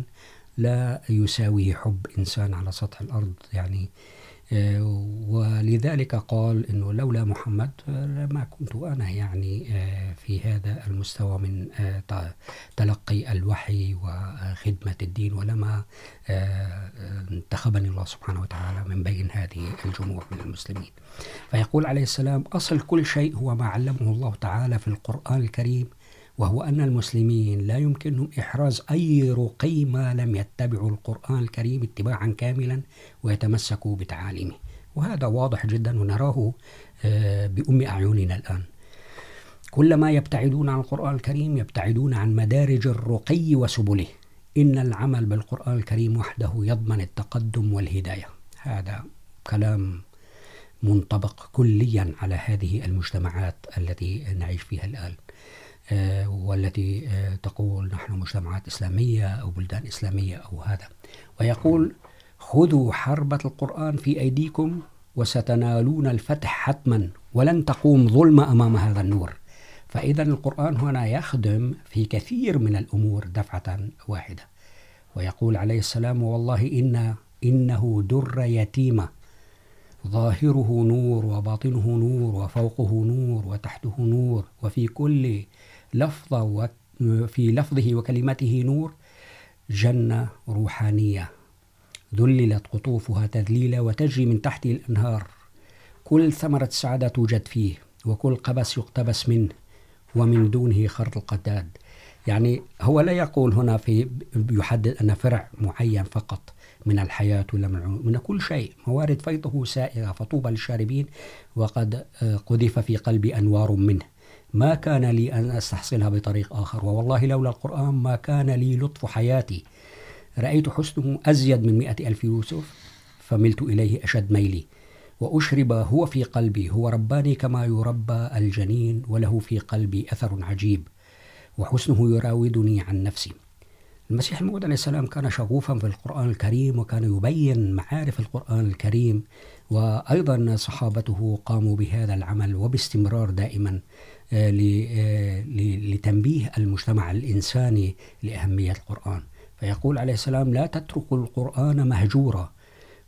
لا يساوي حب إنسان على سطح الأرض يعني آه ولذلك قال انه لولا محمد لما كنت انا يعني في هذا المستوى من تلقي الوحي وخدمه الدين ولما انتخبني الله سبحانه وتعالى من بين هذه الجموع من المسلمين. فيقول عليه السلام اصل كل شيء هو ما علمه الله تعالى في القران الكريم وهو أن المسلمين لا يمكنهم إحراز أي رقي ما لم يتبعوا القرآن الكريم اتباعا كاملا ويتمسكوا بتعاليمه وهذا واضح جدا ونراه بأم أعيننا الآن كلما يبتعدون عن القرآن الكريم يبتعدون عن مدارج الرقي وسبله إن العمل بالقرآن الكريم وحده يضمن التقدم والهداية هذا كلام منطبق كليا على هذه المجتمعات التي نعيش فيها الآن والتي تقول نحن مجتمعات إسلامية أو بلدان إسلامية أو هذا ويقول خذوا حربة القرآن في أيديكم وستنالون الفتح حتما ولن تقوم ظلمة أمام هذا النور فإذا القرآن هنا يخدم في كثير من الأمور دفعة واحدة ويقول عليه السلام والله إن إنه در يتيمة ظاهره نور وباطنه نور وفوقه نور وتحته نور وفي كل لفظ في لفظه وكلمته نور جنة روحانية ذللت قطوفها تذليلا وتجري من تحت الأنهار كل ثمرة سعادة توجد فيه وكل قبس يقتبس منه ومن دونه خرط القتاد يعني هو لا يقول هنا في يحدد أن فرع معين فقط من الحياة ولا من كل شيء موارد فيضه سائغة فطوبى للشاربين وقد قذف في قلبي أنوار منه ما كان لي أن أستحصلها بطريق آخر ووالله لولا القرآن ما كان لي لطف حياتي رأيت حسنه أزيد من مئة ألف يوسف فملت إليه أشد ميلي وأشرب هو في قلبي هو رباني كما يربى الجنين وله في قلبي أثر عجيب وحسنه يراودني عن نفسي المسيح الموعود عليه السلام كان شغوفا في القرآن الكريم وكان يبين معارف القرآن الكريم وأيضا صحابته قاموا بهذا العمل وباستمرار دائما لتنبيه المجتمع الإنساني لأهمية القرآن فيقول عليه السلام لا تترك القرآن مهجورا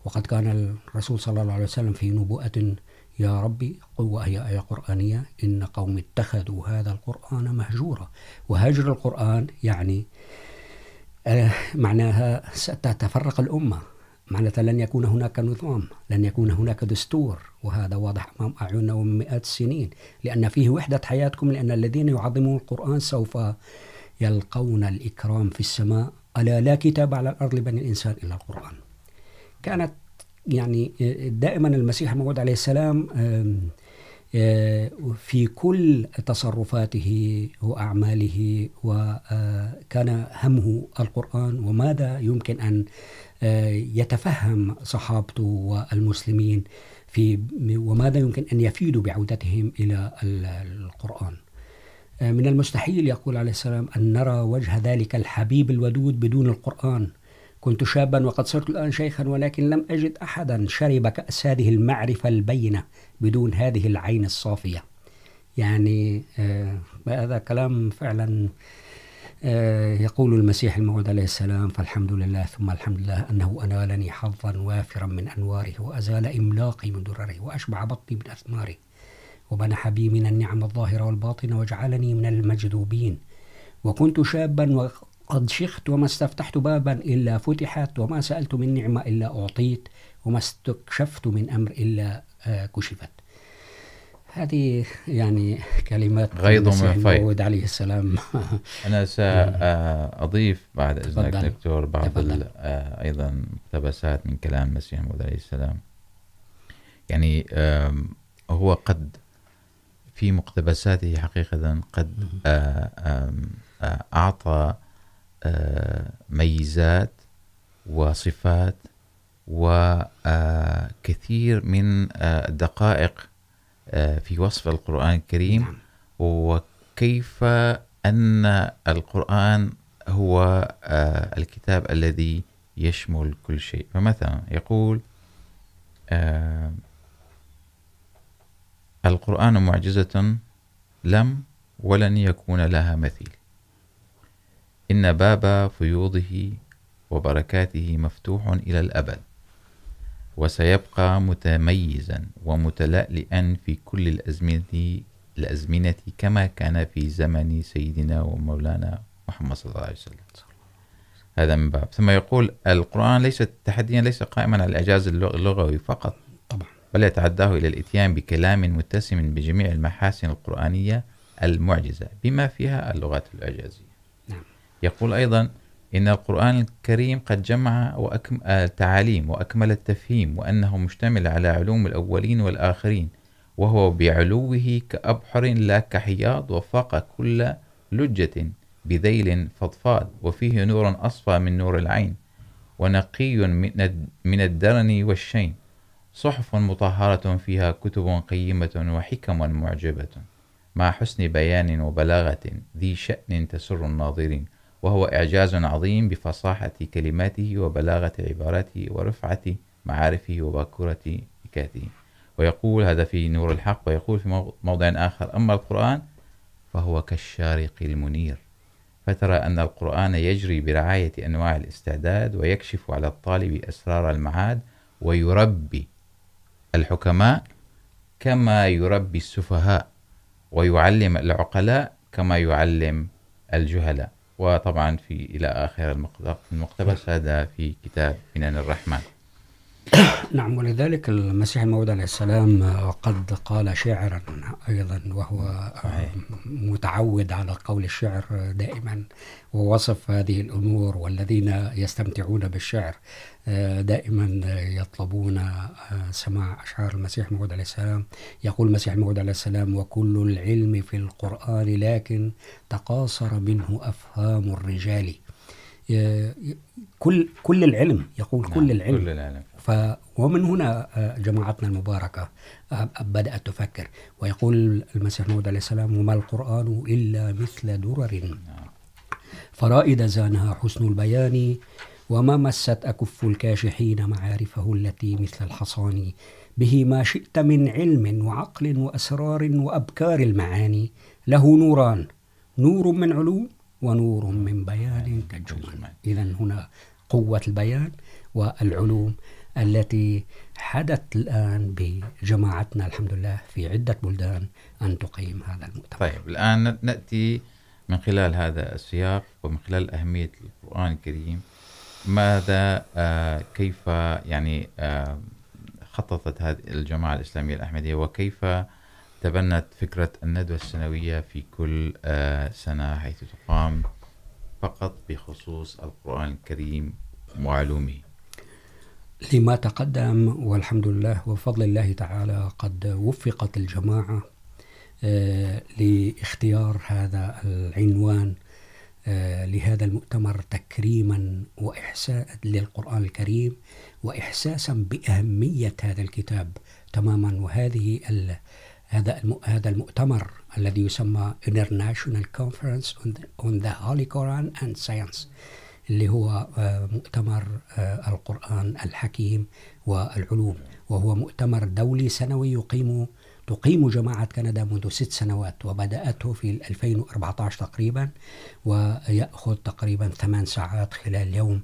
وقد كان الرسول صلى الله عليه وسلم في نبوءة يا ربي قل وهي آية قرآنية إن قوم اتخذوا هذا القرآن مهجورا وهجر القرآن يعني معناها ستتفرق الأمة معناتها لن يكون هناك نظام لن يكون هناك دستور وهذا واضح أمام أعيننا ومن مئات السنين لأن فيه وحدة حياتكم لأن الذين يعظمون القرآن سوف يلقون الإكرام في السماء ألا لا كتاب على الأرض لبني الإنسان إلا القرآن كانت يعني دائما المسيح الموعود عليه السلام في كل تصرفاته وأعماله وكان همه القرآن وماذا يمكن أن يتفهم صحابته والمسلمين في وماذا يمكن أن يفيدوا بعودتهم إلى القرآن من المستحيل يقول عليه السلام أن نرى وجه ذلك الحبيب الودود بدون القرآن كنت شابا وقد صرت الآن شيخا ولكن لم أجد أحدا شرب كأس هذه المعرفة البينة بدون هذه العين الصافية يعني آه هذا كلام فعلا آه يقول المسيح الموعود عليه السلام فالحمد لله ثم الحمد لله أنه أنالني حظا وافرا من أنواره وأزال إملاقي من درره وأشبع بطني من أثماره ومنح بي من النعم الظاهرة والباطنة وجعلني من المجذوبين وكنت شابا قد شخت وما استفتحت بابا إلا فتحت وما سألت من نعمة إلا أعطيت وما استكشفت من أمر إلا كشفت هذه يعني كلمات غيظ من داود عليه السلام أنا سأضيف بعد إذنك دكتور بعض أيضا مقتبسات من كلام المسيح موعود عليه السلام يعني هو قد في مقتبساته حقيقة قد أعطى ميزات وصفات وكثير من الدقائق في وصف القرآن الكريم وكيف أن القرآن هو الكتاب الذي يشمل كل شيء فمثلا يقول القرآن معجزة لم ولن يكون لها مثيل وبركاته مفتوح ہی و وسيبقى ہی مفتوح الابد و سیب کا كما و مطلع فی سيدنا ومولانا محمد صلى الله و مولانا محمد صلی اللہ علیہ يقول القرآن طبعا بل يتعداه إلى الإتيان بكلام متسم القرآنية المعجزة بما فيها اللغات الإعجازية يقول أيضا إن القرآن الكريم قد جمع وأكم... تعاليم وأكمل التفهيم وأنه مشتمل على علوم الأولين والآخرين وهو بعلوه كأبحر لا كحياض وفق كل لجة بذيل فضفاض وفيه نور أصفى من نور العين ونقي من الدرن والشين صحف مطهرة فيها كتب قيمة وحكم معجبة مع حسن بيان وبلاغة ذي شأن تسر الناظرين وهو إعجاز عظيم بفصاحة كلماته وبلاغة عباراته ورفعة معارفه وباكورة إكاته ويقول هذا في نور الحق ويقول في موضع آخر أما القرآن فهو كالشارق المنير فترى أن القرآن يجري برعاية أنواع الاستعداد ويكشف على الطالب أسرار المعاد ويربي الحكماء كما يربي السفهاء ويعلم العقلاء كما يعلم الجهلاء وطبعا في الى اخر المقتبس هذا في كتاب منان الرحمن نعم ولذلك المسيح الموعود عليه السلام قد قال شعرا أيضا وهو متعود على قول الشعر دائما ووصف هذه الأمور والذين يستمتعون بالشعر دائما يطلبون سماع أشعار المسيح الموعود عليه السلام يقول المسيح الموعود عليه السلام وكل العلم في القرآن لكن تقاصر منه أفهام الرجال كل كل العلم يقول كل العلم كل العلم ف ومن هنا جماعتنا المباركة بدأت تفكر ويقول المسيح موعود عليه السلام وما القرآن إلا مثل درر فرائد زانها حسن البيان وما مست أكف الكاشحين معارفه التي مثل الحصان به ما شئت من علم وعقل وأسرار وأبكار المعاني له نوران نور من علوم ونور من بيان كالجمل إذا هنا قوة البيان والعلوم التي حدت الآن بجماعتنا الحمد لله في عدة بلدان أن تقيم هذا المؤتمر طيب الآن نأتي من خلال هذا السياق ومن خلال أهمية القرآن الكريم ماذا آه كيف يعني آه خططت هذه الجماعة الإسلامية الأحمدية وكيف آه تبنت فكرة الندوة السنوية في كل سنة حيث تقام فقط بخصوص القرآن الكريم وعلومه لما تقدم والحمد لله وفضل الله تعالى قد وفقت الجماعة لاختيار هذا العنوان لهذا المؤتمر تكريما وإحساء للقرآن الكريم وإحساسا بأهمية هذا الكتاب تماما وهذه هذا هذا المؤتمر الذي يسمى International Conference on the Holy Quran and Science اللي هو مؤتمر القرآن الحكيم والعلوم وهو مؤتمر دولي سنوي يقيمه تقيم جماعة كندا منذ ست سنوات وبدأته في 2014 تقريبا ويأخذ تقريبا ثمان ساعات خلال يوم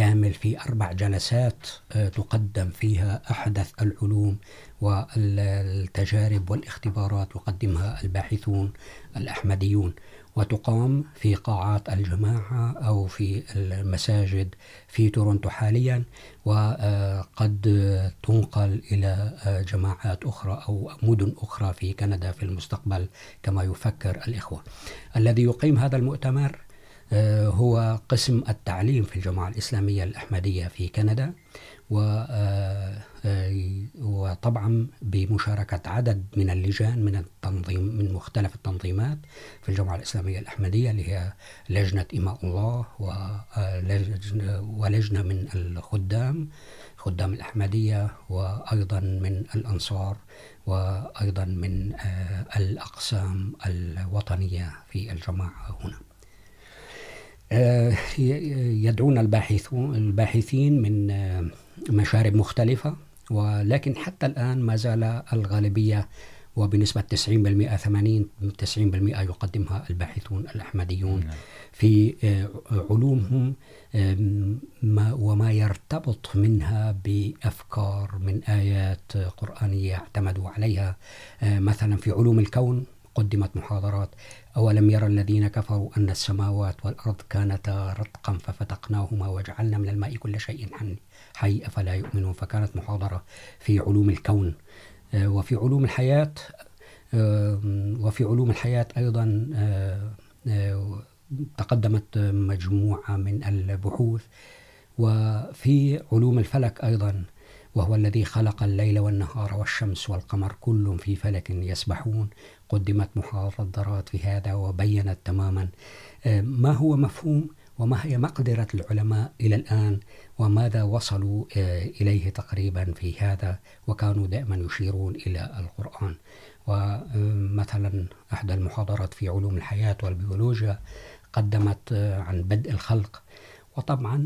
كامل في أربع جلسات تقدم فيها أحدث العلوم والتجارب والاختبارات يقدمها الباحثون الأحمديون وتقام في قاعات الجماعة أو في المساجد في تورونتو حاليا وقد تنقل إلى جماعات أخرى أو مدن أخرى في كندا في المستقبل كما يفكر الإخوة الذي يقيم هذا المؤتمر هو قسم التعليم في الجماعة الإسلامية الأحمدية في كندا و وطبعا بمشاركة عدد من اللجان من التنظيم من مختلف التنظيمات في الجمعة الإسلامية الأحمدية اللي هي لجنة إماء الله ولجنة من الخدام خدام الأحمدية وأيضا من الأنصار وأيضا من الأقسام الوطنية في الجماعة هنا يدعون الباحثون الباحثين من مشارب مختلفة ولكن حتى الآن ما زال الغالبية وبنسبة 90% 80 90% يقدمها الباحثون الأحمديون في علومهم ما وما يرتبط منها بأفكار من آيات قرآنية اعتمدوا عليها مثلا في علوم الكون قدمت محاضرات أولم يرى الذين كفروا أن السماوات والأرض كانتا رتقا ففتقناهما وجعلنا من الماء كل شيء حني حي أفلا يؤمنون فكانت محاضرة في علوم الكون وفي علوم الحياة وفي علوم الحياة أيضا تقدمت مجموعة من البحوث وفي علوم الفلك أيضا وهو الذي خلق الليل والنهار والشمس والقمر كل في فلك يسبحون قدمت محاضرات في هذا وبينت تماما ما هو مفهوم وما هي مقدرة العلماء إلى الآن وماذا وصلوا إليه تقريبا في هذا وكانوا دائما يشيرون إلى القرآن ومثلا أحد المحاضرات في علوم الحياة والبيولوجيا قدمت عن بدء الخلق وطبعا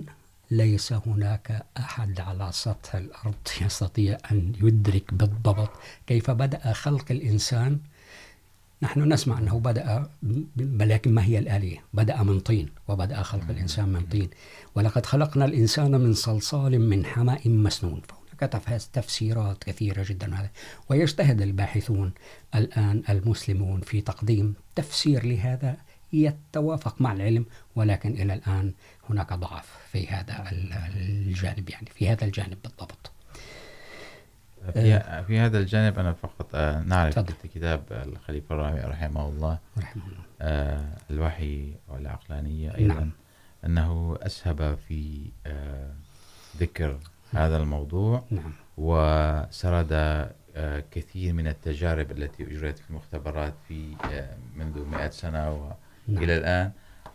ليس هناك أحد على سطح الأرض يستطيع أن يدرك بالضبط كيف بدأ خلق الإنسان نحن نسمع أنه بدأ ولكن ما هي الآلية بدأ من طين وبدأ خلق الإنسان من طين ولقد خلقنا الإنسان من صلصال من حماء مسنون فهناك تفسيرات كثيرة جدا هذا ويجتهد الباحثون الآن المسلمون في تقديم تفسير لهذا يتوافق مع العلم ولكن إلى الآن هناك ضعف في هذا الجانب يعني في هذا الجانب بالضبط في في هذا الجانب انا فقط نعرف تفضل. كتاب الخليفه الرابع رحمه الله رحمه الله الوحي والعقلانيه ايضا نعم. انه اسهب في ذكر نعم. هذا الموضوع نعم. وسرد كثير من التجارب التي اجريت في المختبرات في منذ مئة سنه والى نعم. الان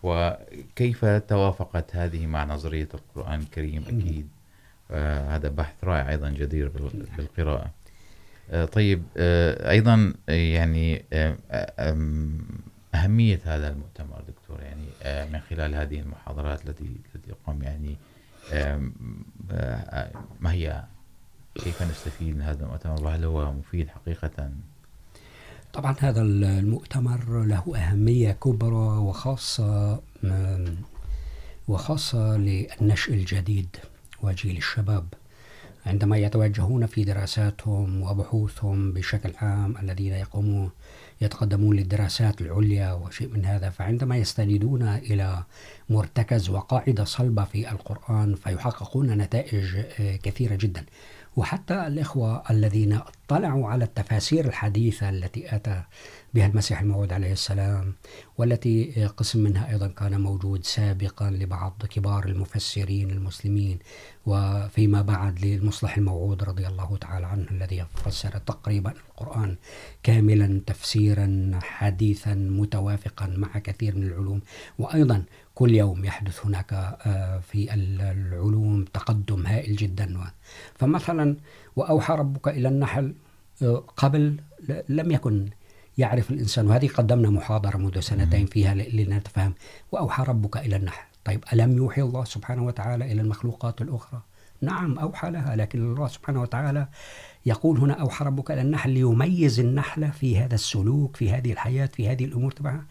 وكيف توافقت هذه مع نظريه القران الكريم اكيد هذا بحث رائع أيضا جدير بالقراءة طيب أيضا يعني أهمية هذا المؤتمر دكتور يعني من خلال هذه المحاضرات التي التي قام يعني ما هي كيف نستفيد من هذا المؤتمر وهل هو مفيد حقيقة؟ طبعا هذا المؤتمر له أهمية كبرى وخاصة وخاصة للنشء الجديد وجيل الشباب عندما يتوجهون في دراساتهم وبحوثهم بشكل عام الذين يقومون يتقدمون للدراسات العليا وشيء من هذا فعندما يستندون إلى مرتكز وقاعدة صلبة في القرآن فيحققون نتائج كثيرة جدا وحتى الإخوة الذين اطلعوا على التفاسير الحديثة التي أتى بها المسيح الموعود عليه السلام والتي قسم منها أيضا كان موجود سابقا لبعض كبار المفسرين المسلمين وفيما بعد للمصلح الموعود رضي الله تعالى عنه الذي فسر تقريبا القرآن كاملا تفسيرا حديثا متوافقا مع كثير من العلوم وأيضا كل يوم يحدث هناك في العلوم تقدم هائل جدا فمثلا وأوحى ربك إلى النحل قبل لم يكن يعرف الإنسان وهذه قدمنا محاضرة منذ سنتين فيها لنتفهم وأوحى ربك إلى النحل طيب ألم يوحي الله سبحانه وتعالى إلى المخلوقات الأخرى نعم أوحى لها لكن الله سبحانه وتعالى يقول هنا أوحى ربك إلى النحل ليميز النحلة في هذا السلوك في هذه الحياة في هذه الأمور تبعها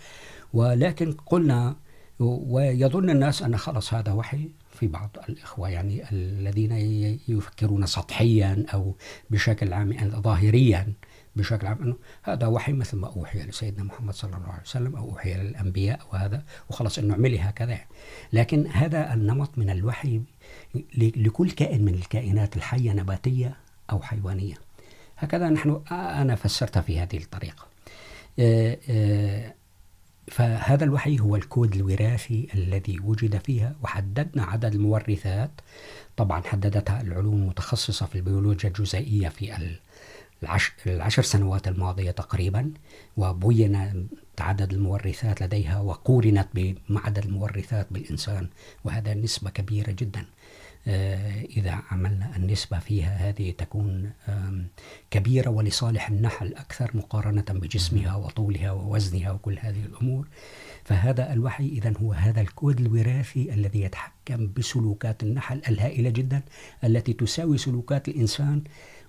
ولكن قلنا ويظن الناس أن خلص هذا وحي في بعض الإخوة يعني الذين يفكرون سطحيا أو بشكل عام ظاهريا بشكل عام انه هذا وحي مثل ما اوحي لسيدنا محمد صلى الله عليه وسلم او اوحي للانبياء وهذا وخلاص انه اعملي هكذا لكن هذا النمط من الوحي لكل كائن من الكائنات الحيه نباتيه او حيوانيه هكذا نحن انا فسرتها في هذه الطريقه فهذا الوحي هو الكود الوراثي الذي وجد فيها وحددنا عدد المورثات طبعا حددتها العلوم المتخصصه في البيولوجيا الجزيئيه في ال العشر سنوات الماضية تقريبا وبين عدد المورثات لديها وقورنت بمعدل المورثات بالإنسان وهذا نسبة كبيرة جدا إذا عملنا النسبة فيها هذه تكون كبيرة ولصالح النحل أكثر مقارنة بجسمها وطولها ووزنها وكل هذه الأمور فهذا الوحي إذا هو هذا الكود الوراثي الذي يتحكم بسلوكات النحل الهائلة جدا التي تساوي سلوكات الإنسان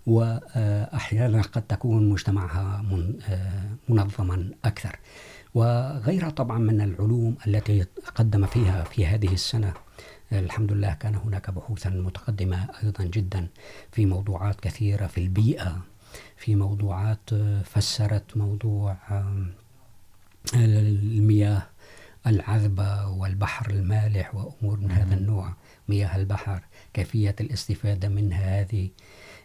وأحيانا قد تكون مجتمعها منظما أكثر وغير طبعا من العلوم التي قدم فيها في هذه السنة الحمد لله كان هناك بحوثا متقدمة أيضا جدا في موضوعات كثيرة في البيئة في موضوعات فسرت موضوع المياه العذبة والبحر المالح وأمور من هذا النوع مياه البحر كيفية الاستفادة من هذه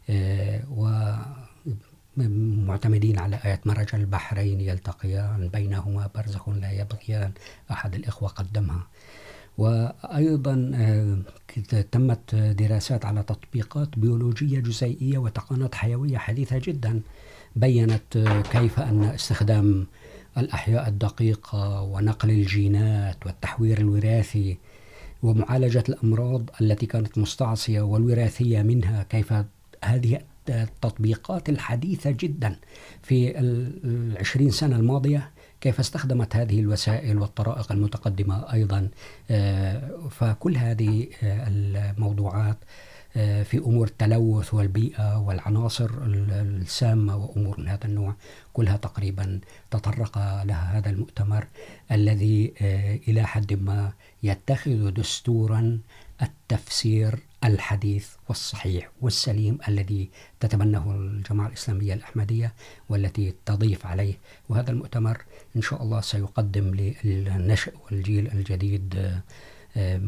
ومعتمدين على آية مرج البحرين يلتقيان بينهما برزخ لا يبغيان أحد الإخوة قدمها وأيضا تمت دراسات على تطبيقات بيولوجية جزيئية وتقنيات حيوية حديثة جدا بيّنت كيف أن استخدام الأحياء الدقيقة ونقل الجينات والتحوير الوراثي ومعالجة الأمراض التي كانت مستعصية والوراثية منها كيف هذه التطبيقات الحديثة جدا في العشرين سنة الماضية كيف استخدمت هذه الوسائل والطرائق المتقدمة أيضا فكل هذه الموضوعات في أمور التلوث والبيئة والعناصر السامة وأمور من هذا النوع كلها تقريبا تطرق لها هذا المؤتمر الذي إلى حد ما يتخذ دستورا التفسير الحديث والصحيح والسليم الذي تتمنه الجماعة الإسلامية الأحمدية والتي تضيف عليه وهذا المؤتمر إن شاء الله سيقدم للنشء والجيل الجديد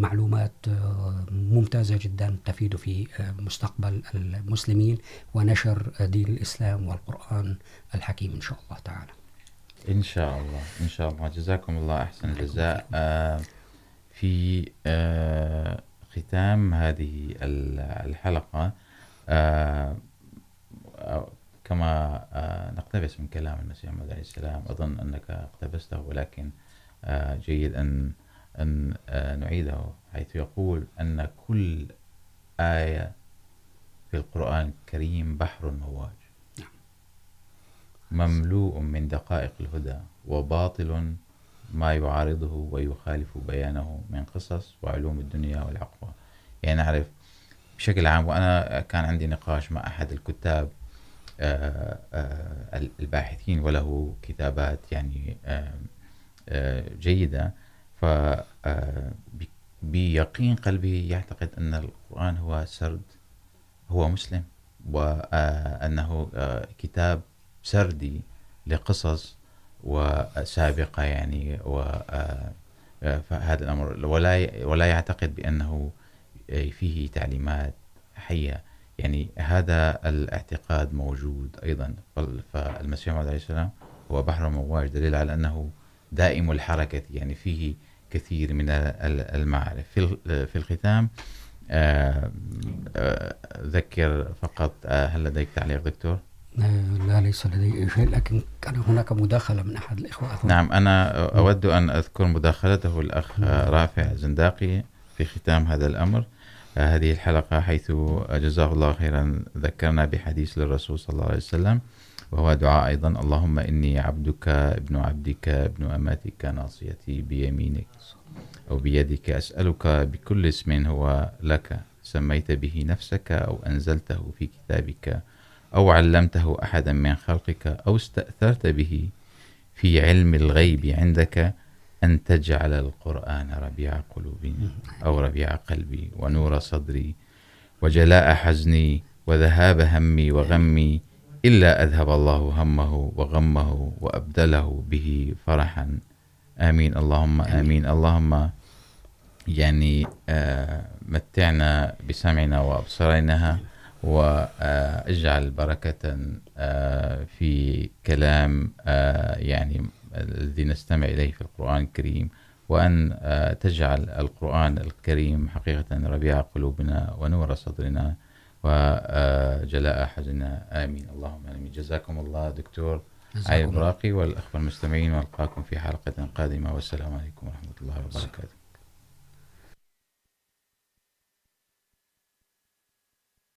معلومات ممتازة جدا تفيد في مستقبل المسلمين ونشر دين الإسلام والقرآن الحكيم إن شاء الله تعالى إن شاء الله إن شاء الله جزاكم الله أحسن الجزاء في ختام هذه الحلقة كما نقتبس من كلام المسيح محمد عليه السلام أظن أنك اقتبسته ولكن جيد أن أن نعيده حيث يقول أن كل آية في القرآن الكريم بحر مواج مملوء من دقائق الهدى وباطل ما يعارضه ويخالف بيانه من قصص وعلوم الدنيا والعقبة يعني نعرف بشكل عام وأنا كان عندي نقاش مع أحد الكتاب الباحثين وله كتابات يعني جيدة فبيقين قلبي يعتقد أن القرآن هو سرد هو مسلم وأنه كتاب سردي لقصص وسابقة يعني و فهذا الأمر ولا ولا يعتقد بأنه فيه تعليمات حية يعني هذا الاعتقاد موجود أيضا فالمسيح عليه السلام هو بحر مواج دليل على أنه دائم الحركة يعني فيه كثير من المعارف في في الختام ذكر فقط هل لديك تعليق دكتور؟ لا ليس لدي شيء لكن كان هناك مداخلة من أحد الإخوة نعم أنا أود أن أذكر مداخلته الأخ رافع زنداقي في ختام هذا الأمر هذه الحلقة حيث جزاه الله خيرا ذكرنا بحديث للرسول صلى الله عليه وسلم وهو دعاء أيضا اللهم إني عبدك ابن عبدك ابن أماتك ناصيتي بيمينك أو بيدك أسألك بكل اسم هو لك سميت به نفسك أو أنزلته في كتابك أو علمته أحدا من خلقك أو استأثرت به في علم الغيب عندك أن تجعل القرآن ربيع قلوبي أو ربيع قلبي ونور صدري وجلاء حزني وذهاب همي وغمي إلا أذهب الله همه وغمه وأبدله به فرحا آمين اللهم آمين اللهم يعني متعنا بسمعنا وأبصرينها واجعل بركة في كلام يعني الذي نستمع إليه في القرآن الكريم وأن تجعل القرآن الكريم حقيقة ربيع قلوبنا ونور صدرنا وجلاء حزننا آمين اللهم آمين جزاكم الله دكتور علي براقي والأخوة المستمعين ونلقاكم في حلقة قادمة والسلام عليكم ورحمة الله وبركاته